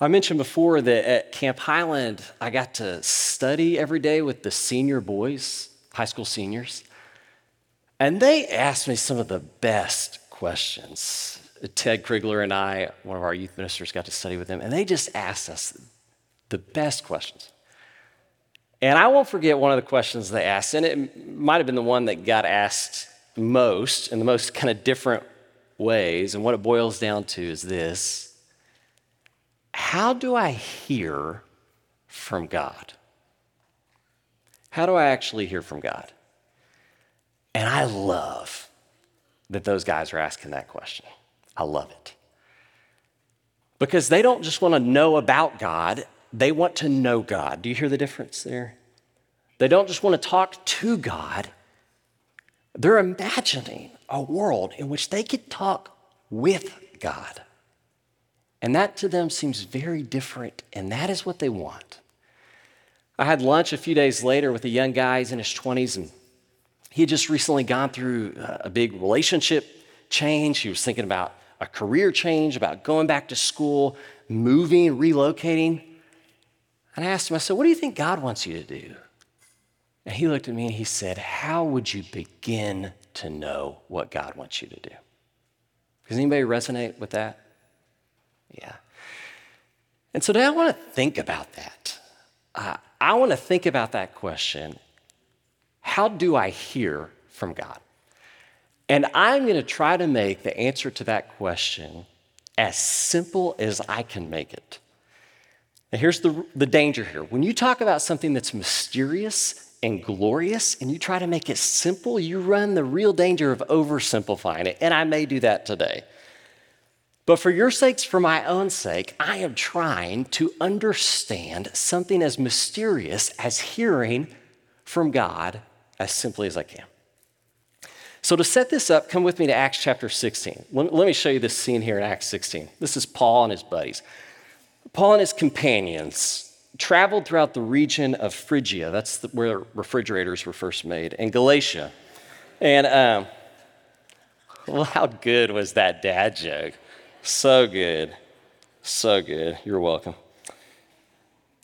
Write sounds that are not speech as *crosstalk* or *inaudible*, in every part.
I mentioned before that at Camp Highland, I got to study every day with the senior boys, high school seniors. And they asked me some of the best questions. Ted Krigler and I, one of our youth ministers, got to study with them, and they just asked us the best questions. And I won't forget one of the questions they asked, and it might have been the one that got asked most in the most kind of different ways. And what it boils down to is this How do I hear from God? How do I actually hear from God? And I love that those guys are asking that question. I love it. Because they don't just want to know about God, they want to know God. Do you hear the difference there? They don't just want to talk to God, they're imagining a world in which they could talk with God. And that to them seems very different, and that is what they want. I had lunch a few days later with a young guy, he's in his 20s, and he had just recently gone through a big relationship change. He was thinking about a career change, about going back to school, moving, relocating. And I asked him, I said, What do you think God wants you to do? And he looked at me and he said, How would you begin to know what God wants you to do? Does anybody resonate with that? Yeah. And so today I want to think about that. Uh, I want to think about that question How do I hear from God? And I'm going to try to make the answer to that question as simple as I can make it. Now, here's the, the danger here. When you talk about something that's mysterious and glorious and you try to make it simple, you run the real danger of oversimplifying it. And I may do that today. But for your sakes, for my own sake, I am trying to understand something as mysterious as hearing from God as simply as I can. So, to set this up, come with me to Acts chapter 16. Let, me show you this scene here in Acts 16. This is Paul and his buddies. Paul and his companions traveled throughout the region of Phrygia. That's where refrigerators were first made, and Galatia. And, um, well, how good was that dad joke? So good. So good. You're welcome.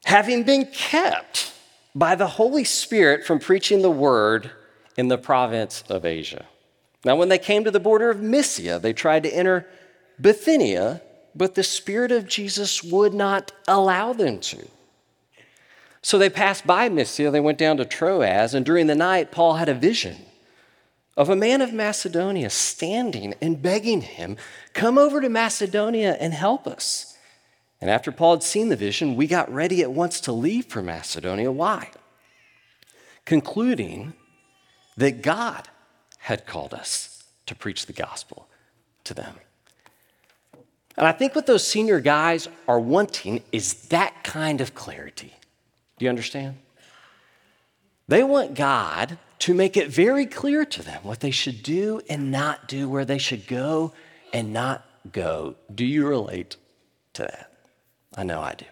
Having been kept by the Holy Spirit from preaching the word in the province of Asia. Now, when they came to the border of Mysia, they tried to enter Bithynia but the Spirit of Jesus would not allow them to. So they passed by Mysia, they went down to Troas, and during the night, Paul had a vision of a man of Macedonia standing and begging him, Come over to Macedonia and help us. And after Paul had seen the vision, we got ready at once to leave for Macedonia. Why? Concluding that God had called us to preach the gospel to them. And I think what those senior guys are wanting is that kind of clarity. Do you understand? They want God to make it very clear to them what they should do and not do, where they should go and not go. Do you relate to that? I know I do.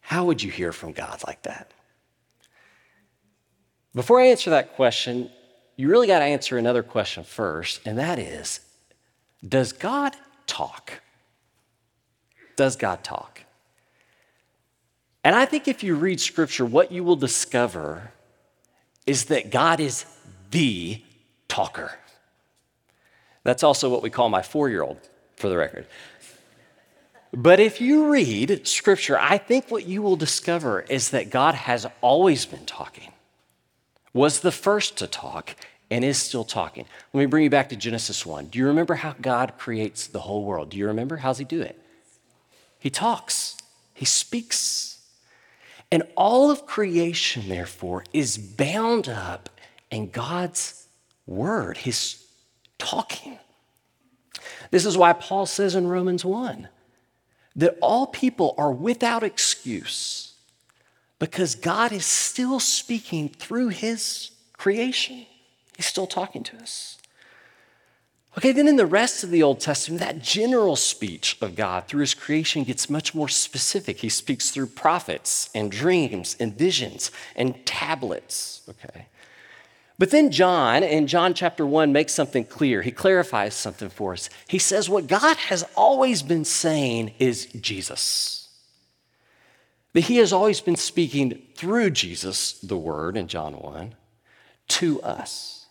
How would you hear from God like that? Before I answer that question, you really got to answer another question first, and that is Does God talk? Does God talk? And I think if you read scripture, what you will discover is that God is the talker. That's also what we call my four year old, for the record. But if you read scripture, I think what you will discover is that God has always been talking, was the first to talk, and is still talking. Let me bring you back to Genesis 1. Do you remember how God creates the whole world? Do you remember? How's He do it? He talks, He speaks. And all of creation, therefore, is bound up in God's word, His talking. This is why Paul says in Romans 1 that all people are without excuse because God is still speaking through His creation. He's still talking to us. Okay, then in the rest of the Old Testament, that general speech of God through his creation gets much more specific. He speaks through prophets and dreams and visions and tablets, okay? But then John, in John chapter 1, makes something clear. He clarifies something for us. He says what God has always been saying is Jesus. That he has always been speaking through Jesus, the Word, in John 1, to us.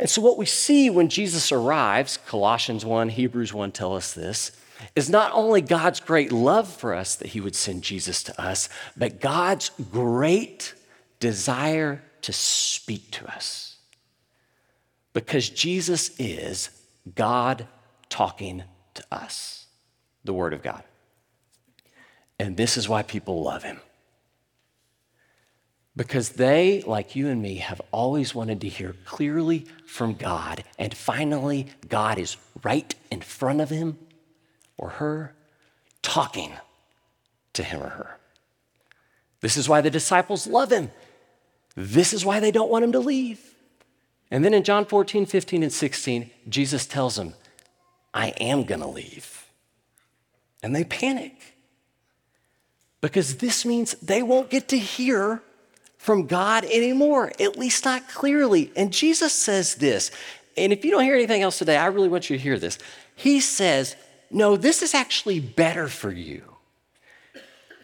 And so, what we see when Jesus arrives, Colossians 1, Hebrews 1 tell us this, is not only God's great love for us that he would send Jesus to us, but God's great desire to speak to us. Because Jesus is God talking to us, the Word of God. And this is why people love him. Because they, like you and me, have always wanted to hear clearly from God. And finally, God is right in front of him or her, talking to him or her. This is why the disciples love him. This is why they don't want him to leave. And then in John 14, 15, and 16, Jesus tells them, I am going to leave. And they panic because this means they won't get to hear from God anymore, at least not clearly. And Jesus says this, and if you don't hear anything else today, I really want you to hear this. He says, No, this is actually better for you.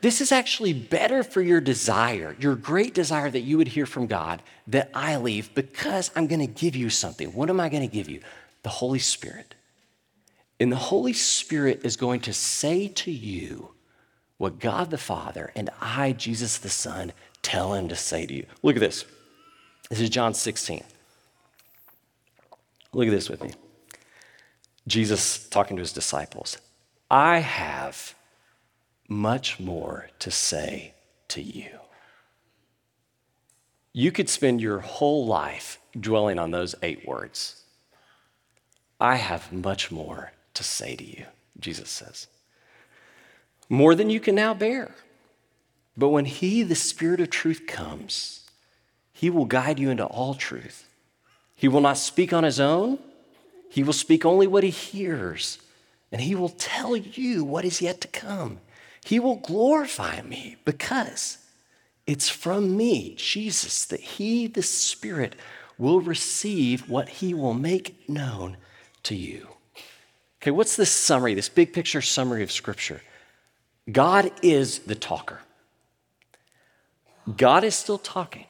This is actually better for your desire, your great desire that you would hear from God, that I leave because I'm going to give you something. What am I going to give you? The Holy Spirit. And the Holy Spirit is going to say to you what God the Father and I, Jesus the Son, tell him to say to you. Look at this. This is John 16. Look at this with me. Jesus talking to his disciples. I have much more to say to you. You could spend your whole life dwelling on those eight words. I have much more to say to you, Jesus says. More than you can now bear. But when He, the Spirit of truth, comes, He will guide you into all truth. He will not speak on His own, He will speak only what He hears, and He will tell you what is yet to come. He will glorify me because it's from me, Jesus, that He, the Spirit, will receive what He will make known to you. Okay, what's this summary, this big picture summary of Scripture? God is the talker. God is still talking.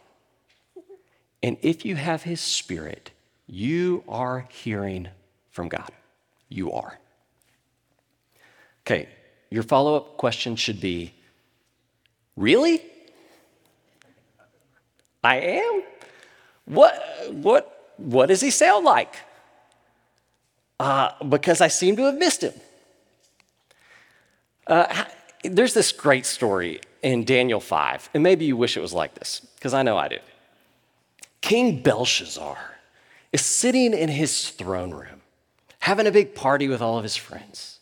And if you have His Spirit, you are hearing from God. You are. Okay, your follow up question should be Really? I am? What, what, what does he sound like? Uh, because I seem to have missed him. Uh, there's this great story in Daniel 5, and maybe you wish it was like this, because I know I do. King Belshazzar is sitting in his throne room, having a big party with all of his friends.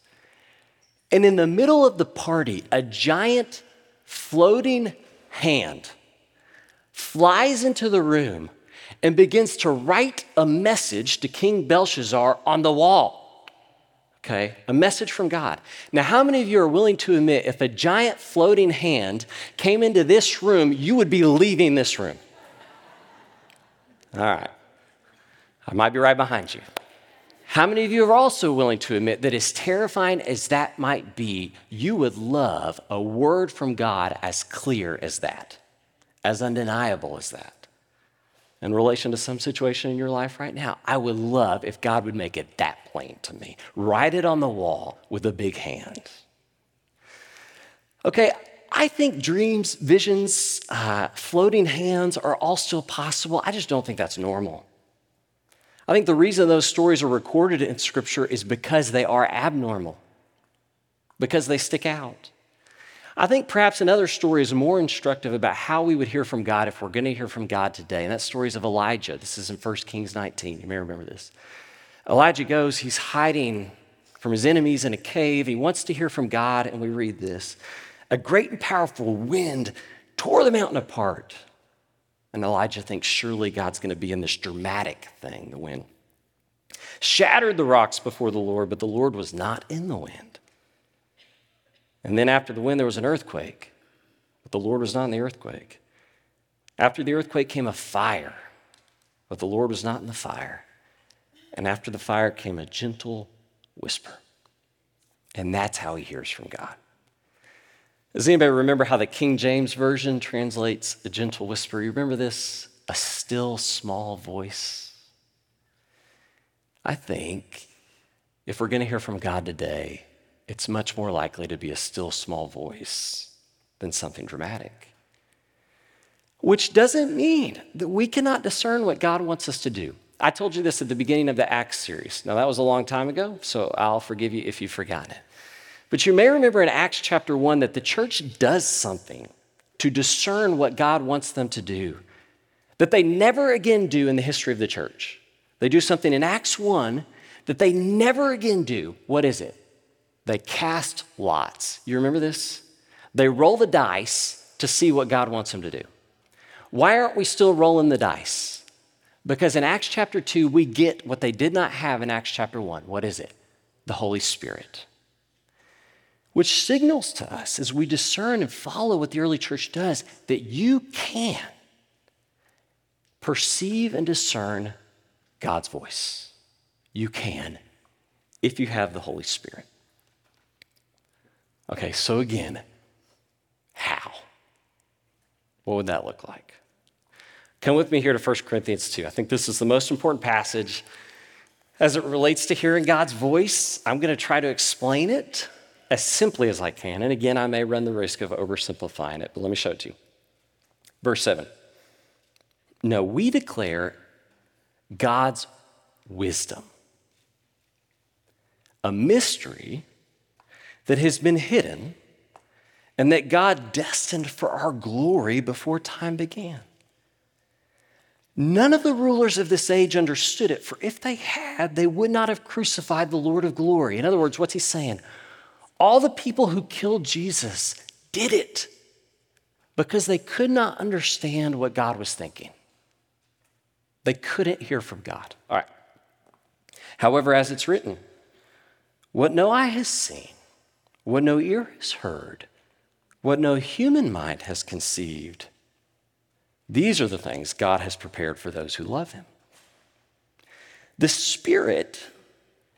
And in the middle of the party, a giant floating hand flies into the room and begins to write a message to King Belshazzar on the wall. Okay, a message from God. Now, how many of you are willing to admit if a giant floating hand came into this room, you would be leaving this room? All right, I might be right behind you. How many of you are also willing to admit that, as terrifying as that might be, you would love a word from God as clear as that, as undeniable as that? In relation to some situation in your life right now, I would love if God would make it that plain to me. Write it on the wall with a big hand. Okay, I think dreams, visions, uh, floating hands are all still possible. I just don't think that's normal. I think the reason those stories are recorded in Scripture is because they are abnormal, because they stick out. I think perhaps another story is more instructive about how we would hear from God if we're going to hear from God today. And that story is of Elijah. This is in 1 Kings 19. You may remember this. Elijah goes, he's hiding from his enemies in a cave. He wants to hear from God, and we read this A great and powerful wind tore the mountain apart and Elijah thinks surely God's going to be in this dramatic thing, the wind. Shattered the rocks before the Lord, but the Lord was not in the wind. And then after the wind, there was an earthquake, but the Lord was not in the earthquake. After the earthquake came a fire, but the Lord was not in the fire. And after the fire came a gentle whisper. And that's how he hears from God. Does anybody remember how the King James Version translates a gentle whisper? You remember this? A still small voice. I think if we're going to hear from God today, it's much more likely to be a still small voice than something dramatic. Which doesn't mean that we cannot discern what God wants us to do. I told you this at the beginning of the Acts series. Now, that was a long time ago, so I'll forgive you if you've forgotten it. But you may remember in Acts chapter 1 that the church does something to discern what God wants them to do that they never again do in the history of the church. They do something in Acts 1 that they never again do. What is it? They cast lots. You remember this? They roll the dice to see what God wants them to do. Why aren't we still rolling the dice? Because in Acts chapter 2, we get what they did not have in Acts chapter 1. What is it? The Holy Spirit. Which signals to us as we discern and follow what the early church does that you can perceive and discern God's voice. You can if you have the Holy Spirit. Okay, so again, how? What would that look like? Come with me here to 1 Corinthians 2. I think this is the most important passage as it relates to hearing God's voice. I'm going to try to explain it as simply as I can. And again, I may run the risk of oversimplifying it, but let me show it to you. Verse 7. No, we declare God's wisdom, a mystery that has been hidden and that God destined for our glory before time began. None of the rulers of this age understood it, for if they had, they would not have crucified the Lord of glory. In other words, what's he saying? All the people who killed Jesus did it because they could not understand what God was thinking. They couldn't hear from God. All right. However, as it's written, what no eye has seen, what no ear has heard, what no human mind has conceived, these are the things God has prepared for those who love Him. The Spirit,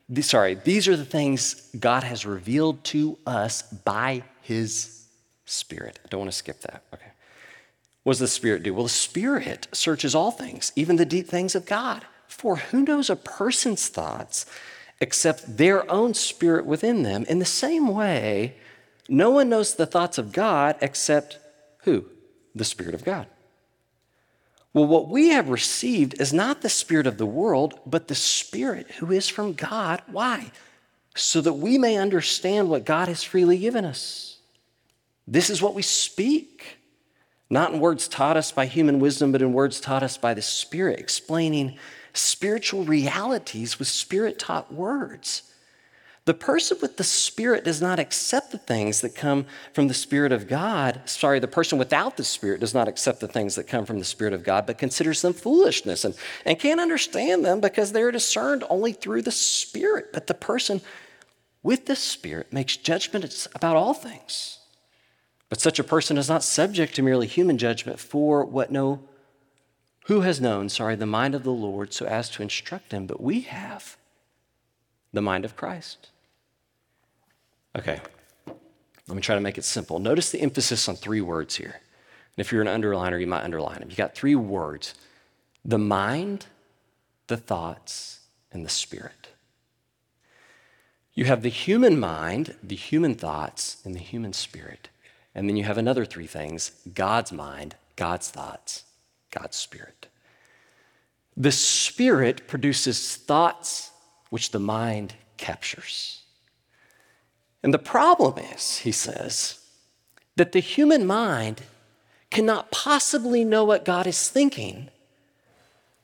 the, sorry, these are the things God has revealed to us by His Spirit. I don't want to skip that. Okay. What does the Spirit do? Well, the Spirit searches all things, even the deep things of God. For who knows a person's thoughts except their own spirit within them? In the same way, no one knows the thoughts of God except who? The Spirit of God. Well, what we have received is not the Spirit of the world, but the Spirit who is from God. Why? So that we may understand what God has freely given us. This is what we speak, not in words taught us by human wisdom, but in words taught us by the Spirit, explaining spiritual realities with Spirit taught words. The person with the Spirit does not accept the things that come from the Spirit of God. Sorry, the person without the Spirit does not accept the things that come from the Spirit of God, but considers them foolishness and, and can't understand them because they're discerned only through the Spirit. But the person with the Spirit makes judgments about all things. But such a person is not subject to merely human judgment for what no who has known, sorry, the mind of the Lord so as to instruct him, but we have the mind of Christ. Okay, let me try to make it simple. Notice the emphasis on three words here. And if you're an underliner, you might underline them. You got three words the mind, the thoughts, and the spirit. You have the human mind, the human thoughts, and the human spirit. And then you have another three things God's mind, God's thoughts, God's spirit. The spirit produces thoughts which the mind captures. And the problem is, he says, that the human mind cannot possibly know what God is thinking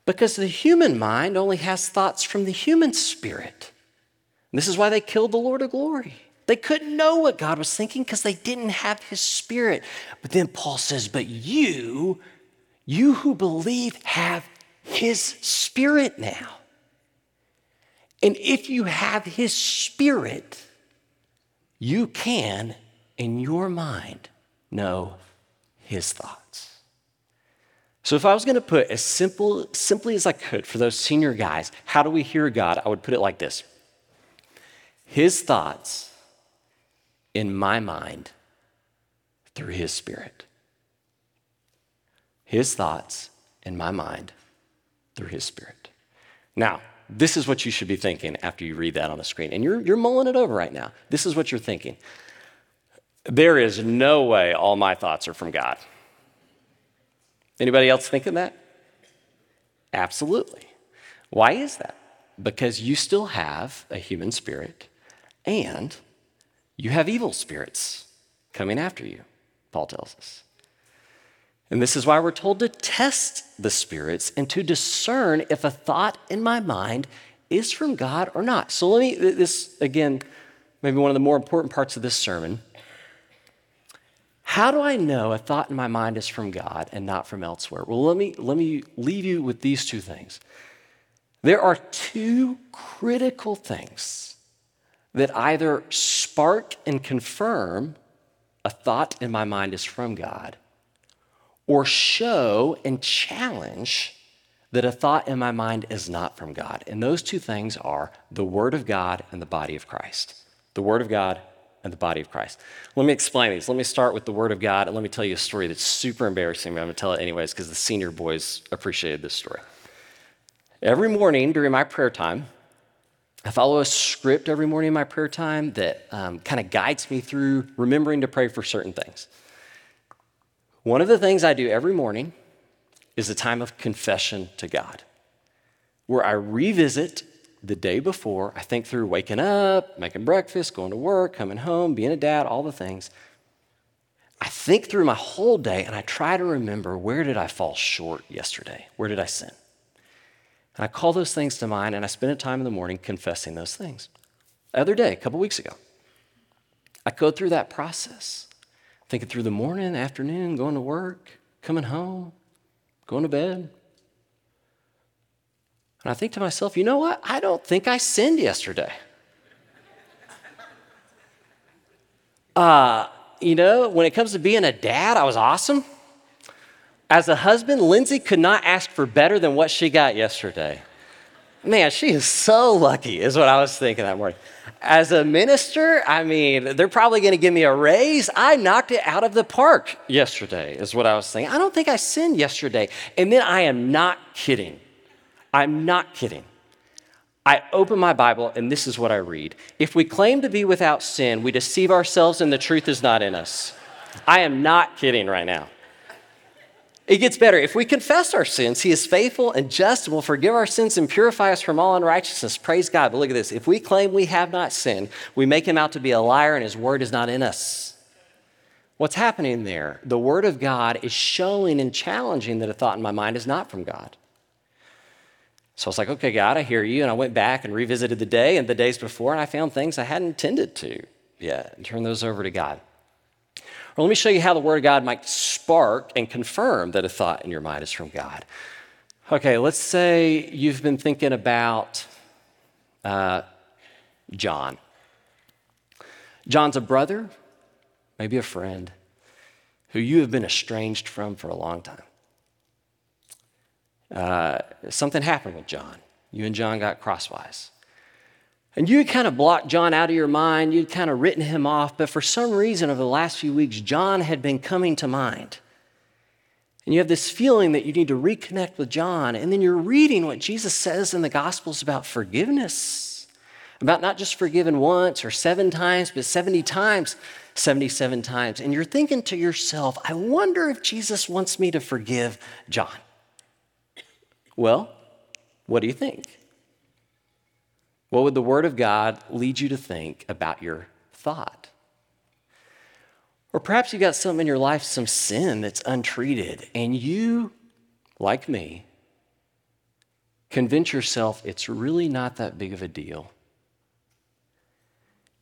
because the human mind only has thoughts from the human spirit. And this is why they killed the Lord of glory. They couldn't know what God was thinking because they didn't have his spirit. But then Paul says, But you, you who believe, have his spirit now. And if you have his spirit, you can, in your mind, know his thoughts. So if I was going to put as simple, simply as I could for those senior guys, how do we hear God? I would put it like this His thoughts in my mind through His Spirit. His thoughts in my mind through His Spirit. Now, this is what you should be thinking after you read that on the screen. And you're, you're mulling it over right now. This is what you're thinking. There is no way all my thoughts are from God. Anybody else thinking that? Absolutely. Why is that? Because you still have a human spirit and you have evil spirits coming after you, Paul tells us. And this is why we're told to test the spirits and to discern if a thought in my mind is from God or not. So let me, this again, maybe one of the more important parts of this sermon. How do I know a thought in my mind is from God and not from elsewhere? Well, let me, let me leave you with these two things. There are two critical things that either spark and confirm a thought in my mind is from God, or show and challenge that a thought in my mind is not from God. And those two things are the Word of God and the body of Christ. The Word of God and the body of Christ. Let me explain these. Let me start with the Word of God, and let me tell you a story that's super embarrassing, but I'm going to tell it anyways because the senior boys appreciated this story. Every morning during my prayer time, I follow a script every morning in my prayer time that um, kind of guides me through remembering to pray for certain things. One of the things I do every morning is a time of confession to God, where I revisit the day before, I think through waking up, making breakfast, going to work, coming home, being a dad, all the things. I think through my whole day and I try to remember where did I fall short yesterday? Where did I sin? And I call those things to mind and I spend a time in the morning confessing those things. The other day, a couple weeks ago, I go through that process, thinking through the morning, afternoon, going to work, coming home, going to bed, and I think to myself, you know what? I don't think I sinned yesterday. *laughs* Uh, you know, when it comes to being a dad, I was awesome. As a husband, Lindsay could not ask for better than what she got yesterday. Man, she is so lucky, is what I was thinking that morning. As a minister, I mean, they're probably going to give me a raise. I knocked it out of the park yesterday, is what I was thinking. I don't think I sinned yesterday. And then I am not kidding. I'm not kidding. I open my Bible and this is what I read. If we claim to be without sin, we deceive ourselves and the truth is not in us. I am not kidding right now. It gets better. If we confess our sins, He is faithful and just and will forgive our sins and purify us from all unrighteousness. Praise God. But look at this. If we claim we have not sinned, we make Him out to be a liar and His word is not in us. What's happening there? The Word of God is showing and challenging that a thought in my mind is not from God. So I was like, okay, God, I hear you. And I went back and revisited the day and the days before, and I found things I hadn't intended to yet and turned those over to God. Or let me show you how the Word of God might spark and confirm that a thought in your mind is from God. Okay, let's say you've been thinking about uh, John. John's a brother, maybe a friend, who you have been estranged from for a long time. Uh, something happened with John. You and John got crosswise. And you kind of blocked John out of your mind, you'd kind of written him off, but for some reason over the last few weeks, John had been coming to mind. And you have this feeling that you need to reconnect with John. And then you're reading what Jesus says in the Gospels about forgiveness, about not just forgiven once or seven times, but 70 times, 77 times. And you're thinking to yourself, I wonder if Jesus wants me to forgive John. Well, what do you think? What would the Word of God lead you to think about your thought? Or perhaps you got something in your life, some sin that's untreated, and you, like me, convince yourself it's really not that big of a deal.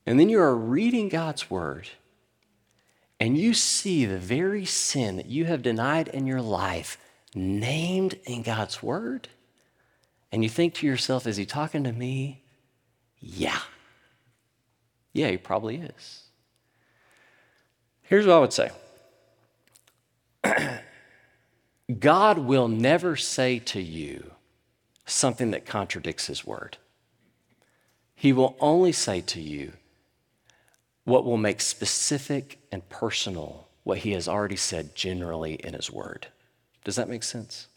And then you are reading God's Word, and you see the very sin that you have denied in your life named in God's word, and you think to yourself, is he talking to me? Yeah. Yeah, he probably is. Here's what I would say *clears throat* God will never say to you something that contradicts his word. He will only say to you what will make specific and personal what he has already said generally in his word. Does that make sense?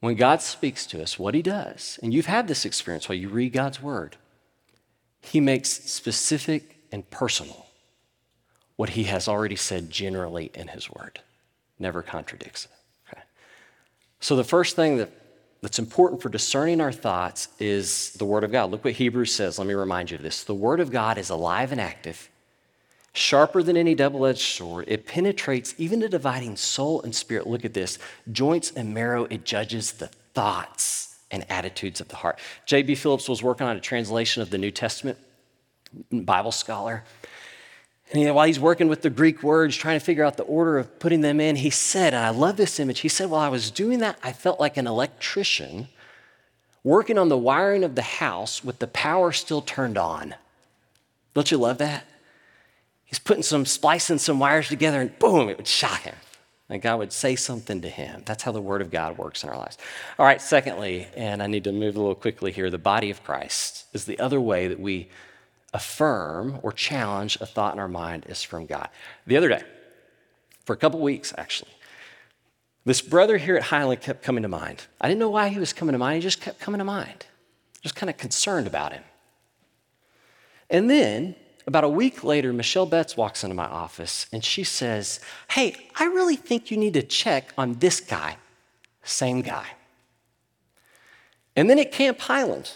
When God speaks to us, what he does, and you've had this experience while you read God's word, he makes specific and personal what he has already said generally in his word, never contradicts it. Okay? So, the first thing that, that's important for discerning our thoughts is the word of God. Look what Hebrews says. Let me remind you of this. The word of God is alive and active, sharper than any double edged sword. It penetrates even to dividing soul and spirit. Look at this joints and marrow, it judges the thoughts and attitudes of the heart. J.B. Phillips was working on a translation of the New Testament, Bible scholar. And while he's working with the Greek words, trying to figure out the order of putting them in, he said, and I love this image, he said, while I was doing that, I felt like an electrician working on the wiring of the house with the power still turned on. Don't you love that? He's putting some, splicing some wires together, and boom, it would shock him. And God would say something to him. That's how the Word of God works in our lives. All right, secondly, and I need to move a little quickly here the body of Christ is the other way that we affirm or challenge a thought in our mind is from God. The other day, for a couple weeks actually, this brother here at Highland kept coming to mind. I didn't know why he was coming to mind, he just kept coming to mind. Just kind of concerned about him. And then about a week later, Michelle Betts walks into my office and she says, Hey, I really think you need to check on this guy. Same guy. And then at Camp Highland,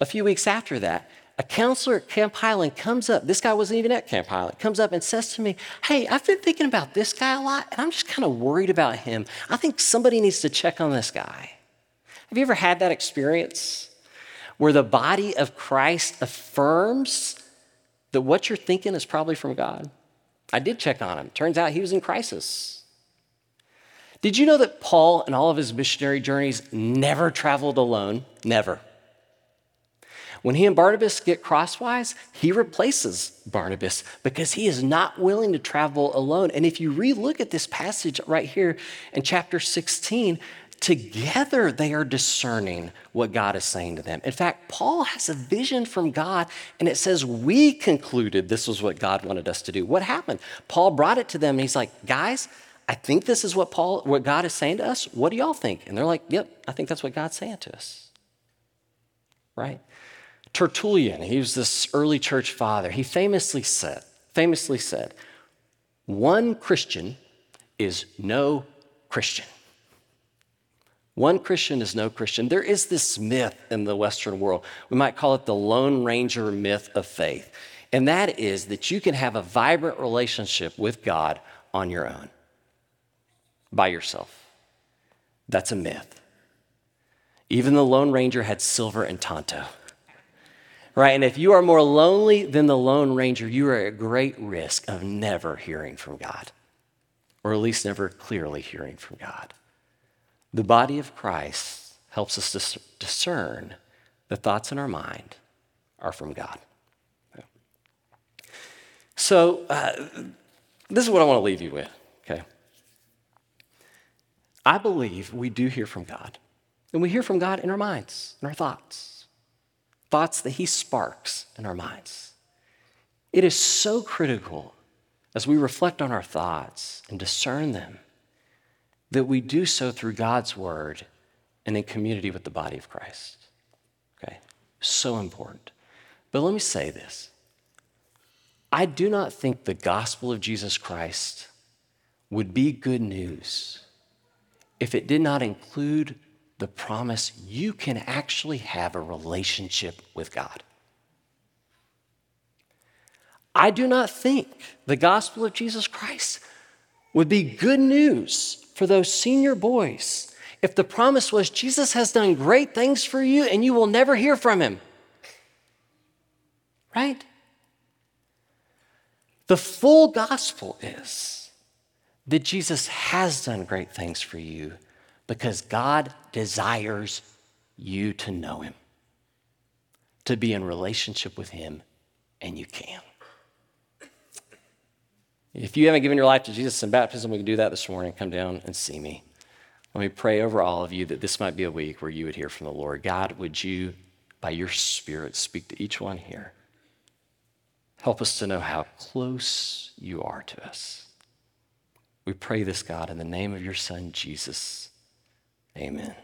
a few weeks after that, a counselor at Camp Highland comes up. This guy wasn't even at Camp Highland. Comes up and says to me, Hey, I've been thinking about this guy a lot, and I'm just kind of worried about him. I think somebody needs to check on this guy. Have you ever had that experience where the body of Christ affirms that what you're thinking is probably from God. I did check on him. Turns out he was in crisis. Did you know that Paul, in all of his missionary journeys, never traveled alone? Never. When he and Barnabas get crosswise, he replaces Barnabas because he is not willing to travel alone. And if you relook at this passage right here in chapter 16, Together, they are discerning what God is saying to them. In fact, Paul has a vision from God, and it says, We concluded this was what God wanted us to do. What happened? Paul brought it to them, and he's like, Guys, I think this is what Paul, what God is saying to us. What do y'all think? And they're like, Yep, I think that's what God's saying to us. Right? Tertullian, he was this early church father. He famously said, famously said, one Christian is no Christian. One Christian is no Christian. There is this myth in the Western world. We might call it the Lone Ranger myth of faith. And that is that you can have a vibrant relationship with God on your own, by yourself. That's a myth. Even the Lone Ranger had Silver and Tonto. Right? And if you are more lonely than the Lone Ranger, you are at great risk of never hearing from God, or at least never clearly hearing from God. The body of Christ helps us discern the thoughts in our mind are from God. So, uh, this is what I want to leave you with, okay? I believe we do hear from God, and we hear from God in our minds, in our thoughts, thoughts that He sparks in our minds. It is so critical as we reflect on our thoughts and discern them that we do so through God's word and in community with the body of Christ. Okay? So important. But let me say this I do not think the gospel of Jesus Christ would be good news if it did not include the promise you can actually have a relationship with God. I do not think the gospel of Jesus Christ would be good news for those senior boys if the promise was Jesus has done great things for you and you will never hear from him? Right? The full gospel is that Jesus has done great things for you because God desires you to know him, to be in relationship with him, and you can. If you haven't given your life to Jesus in baptism, we can do that this morning. Come down and see me. Let me pray over all of you that this might be a week where you would hear from the Lord. God, would you, by your Spirit, speak to each one here? Help us to know how close you are to us. We pray this, God, in the name of your Son, Jesus. Amen.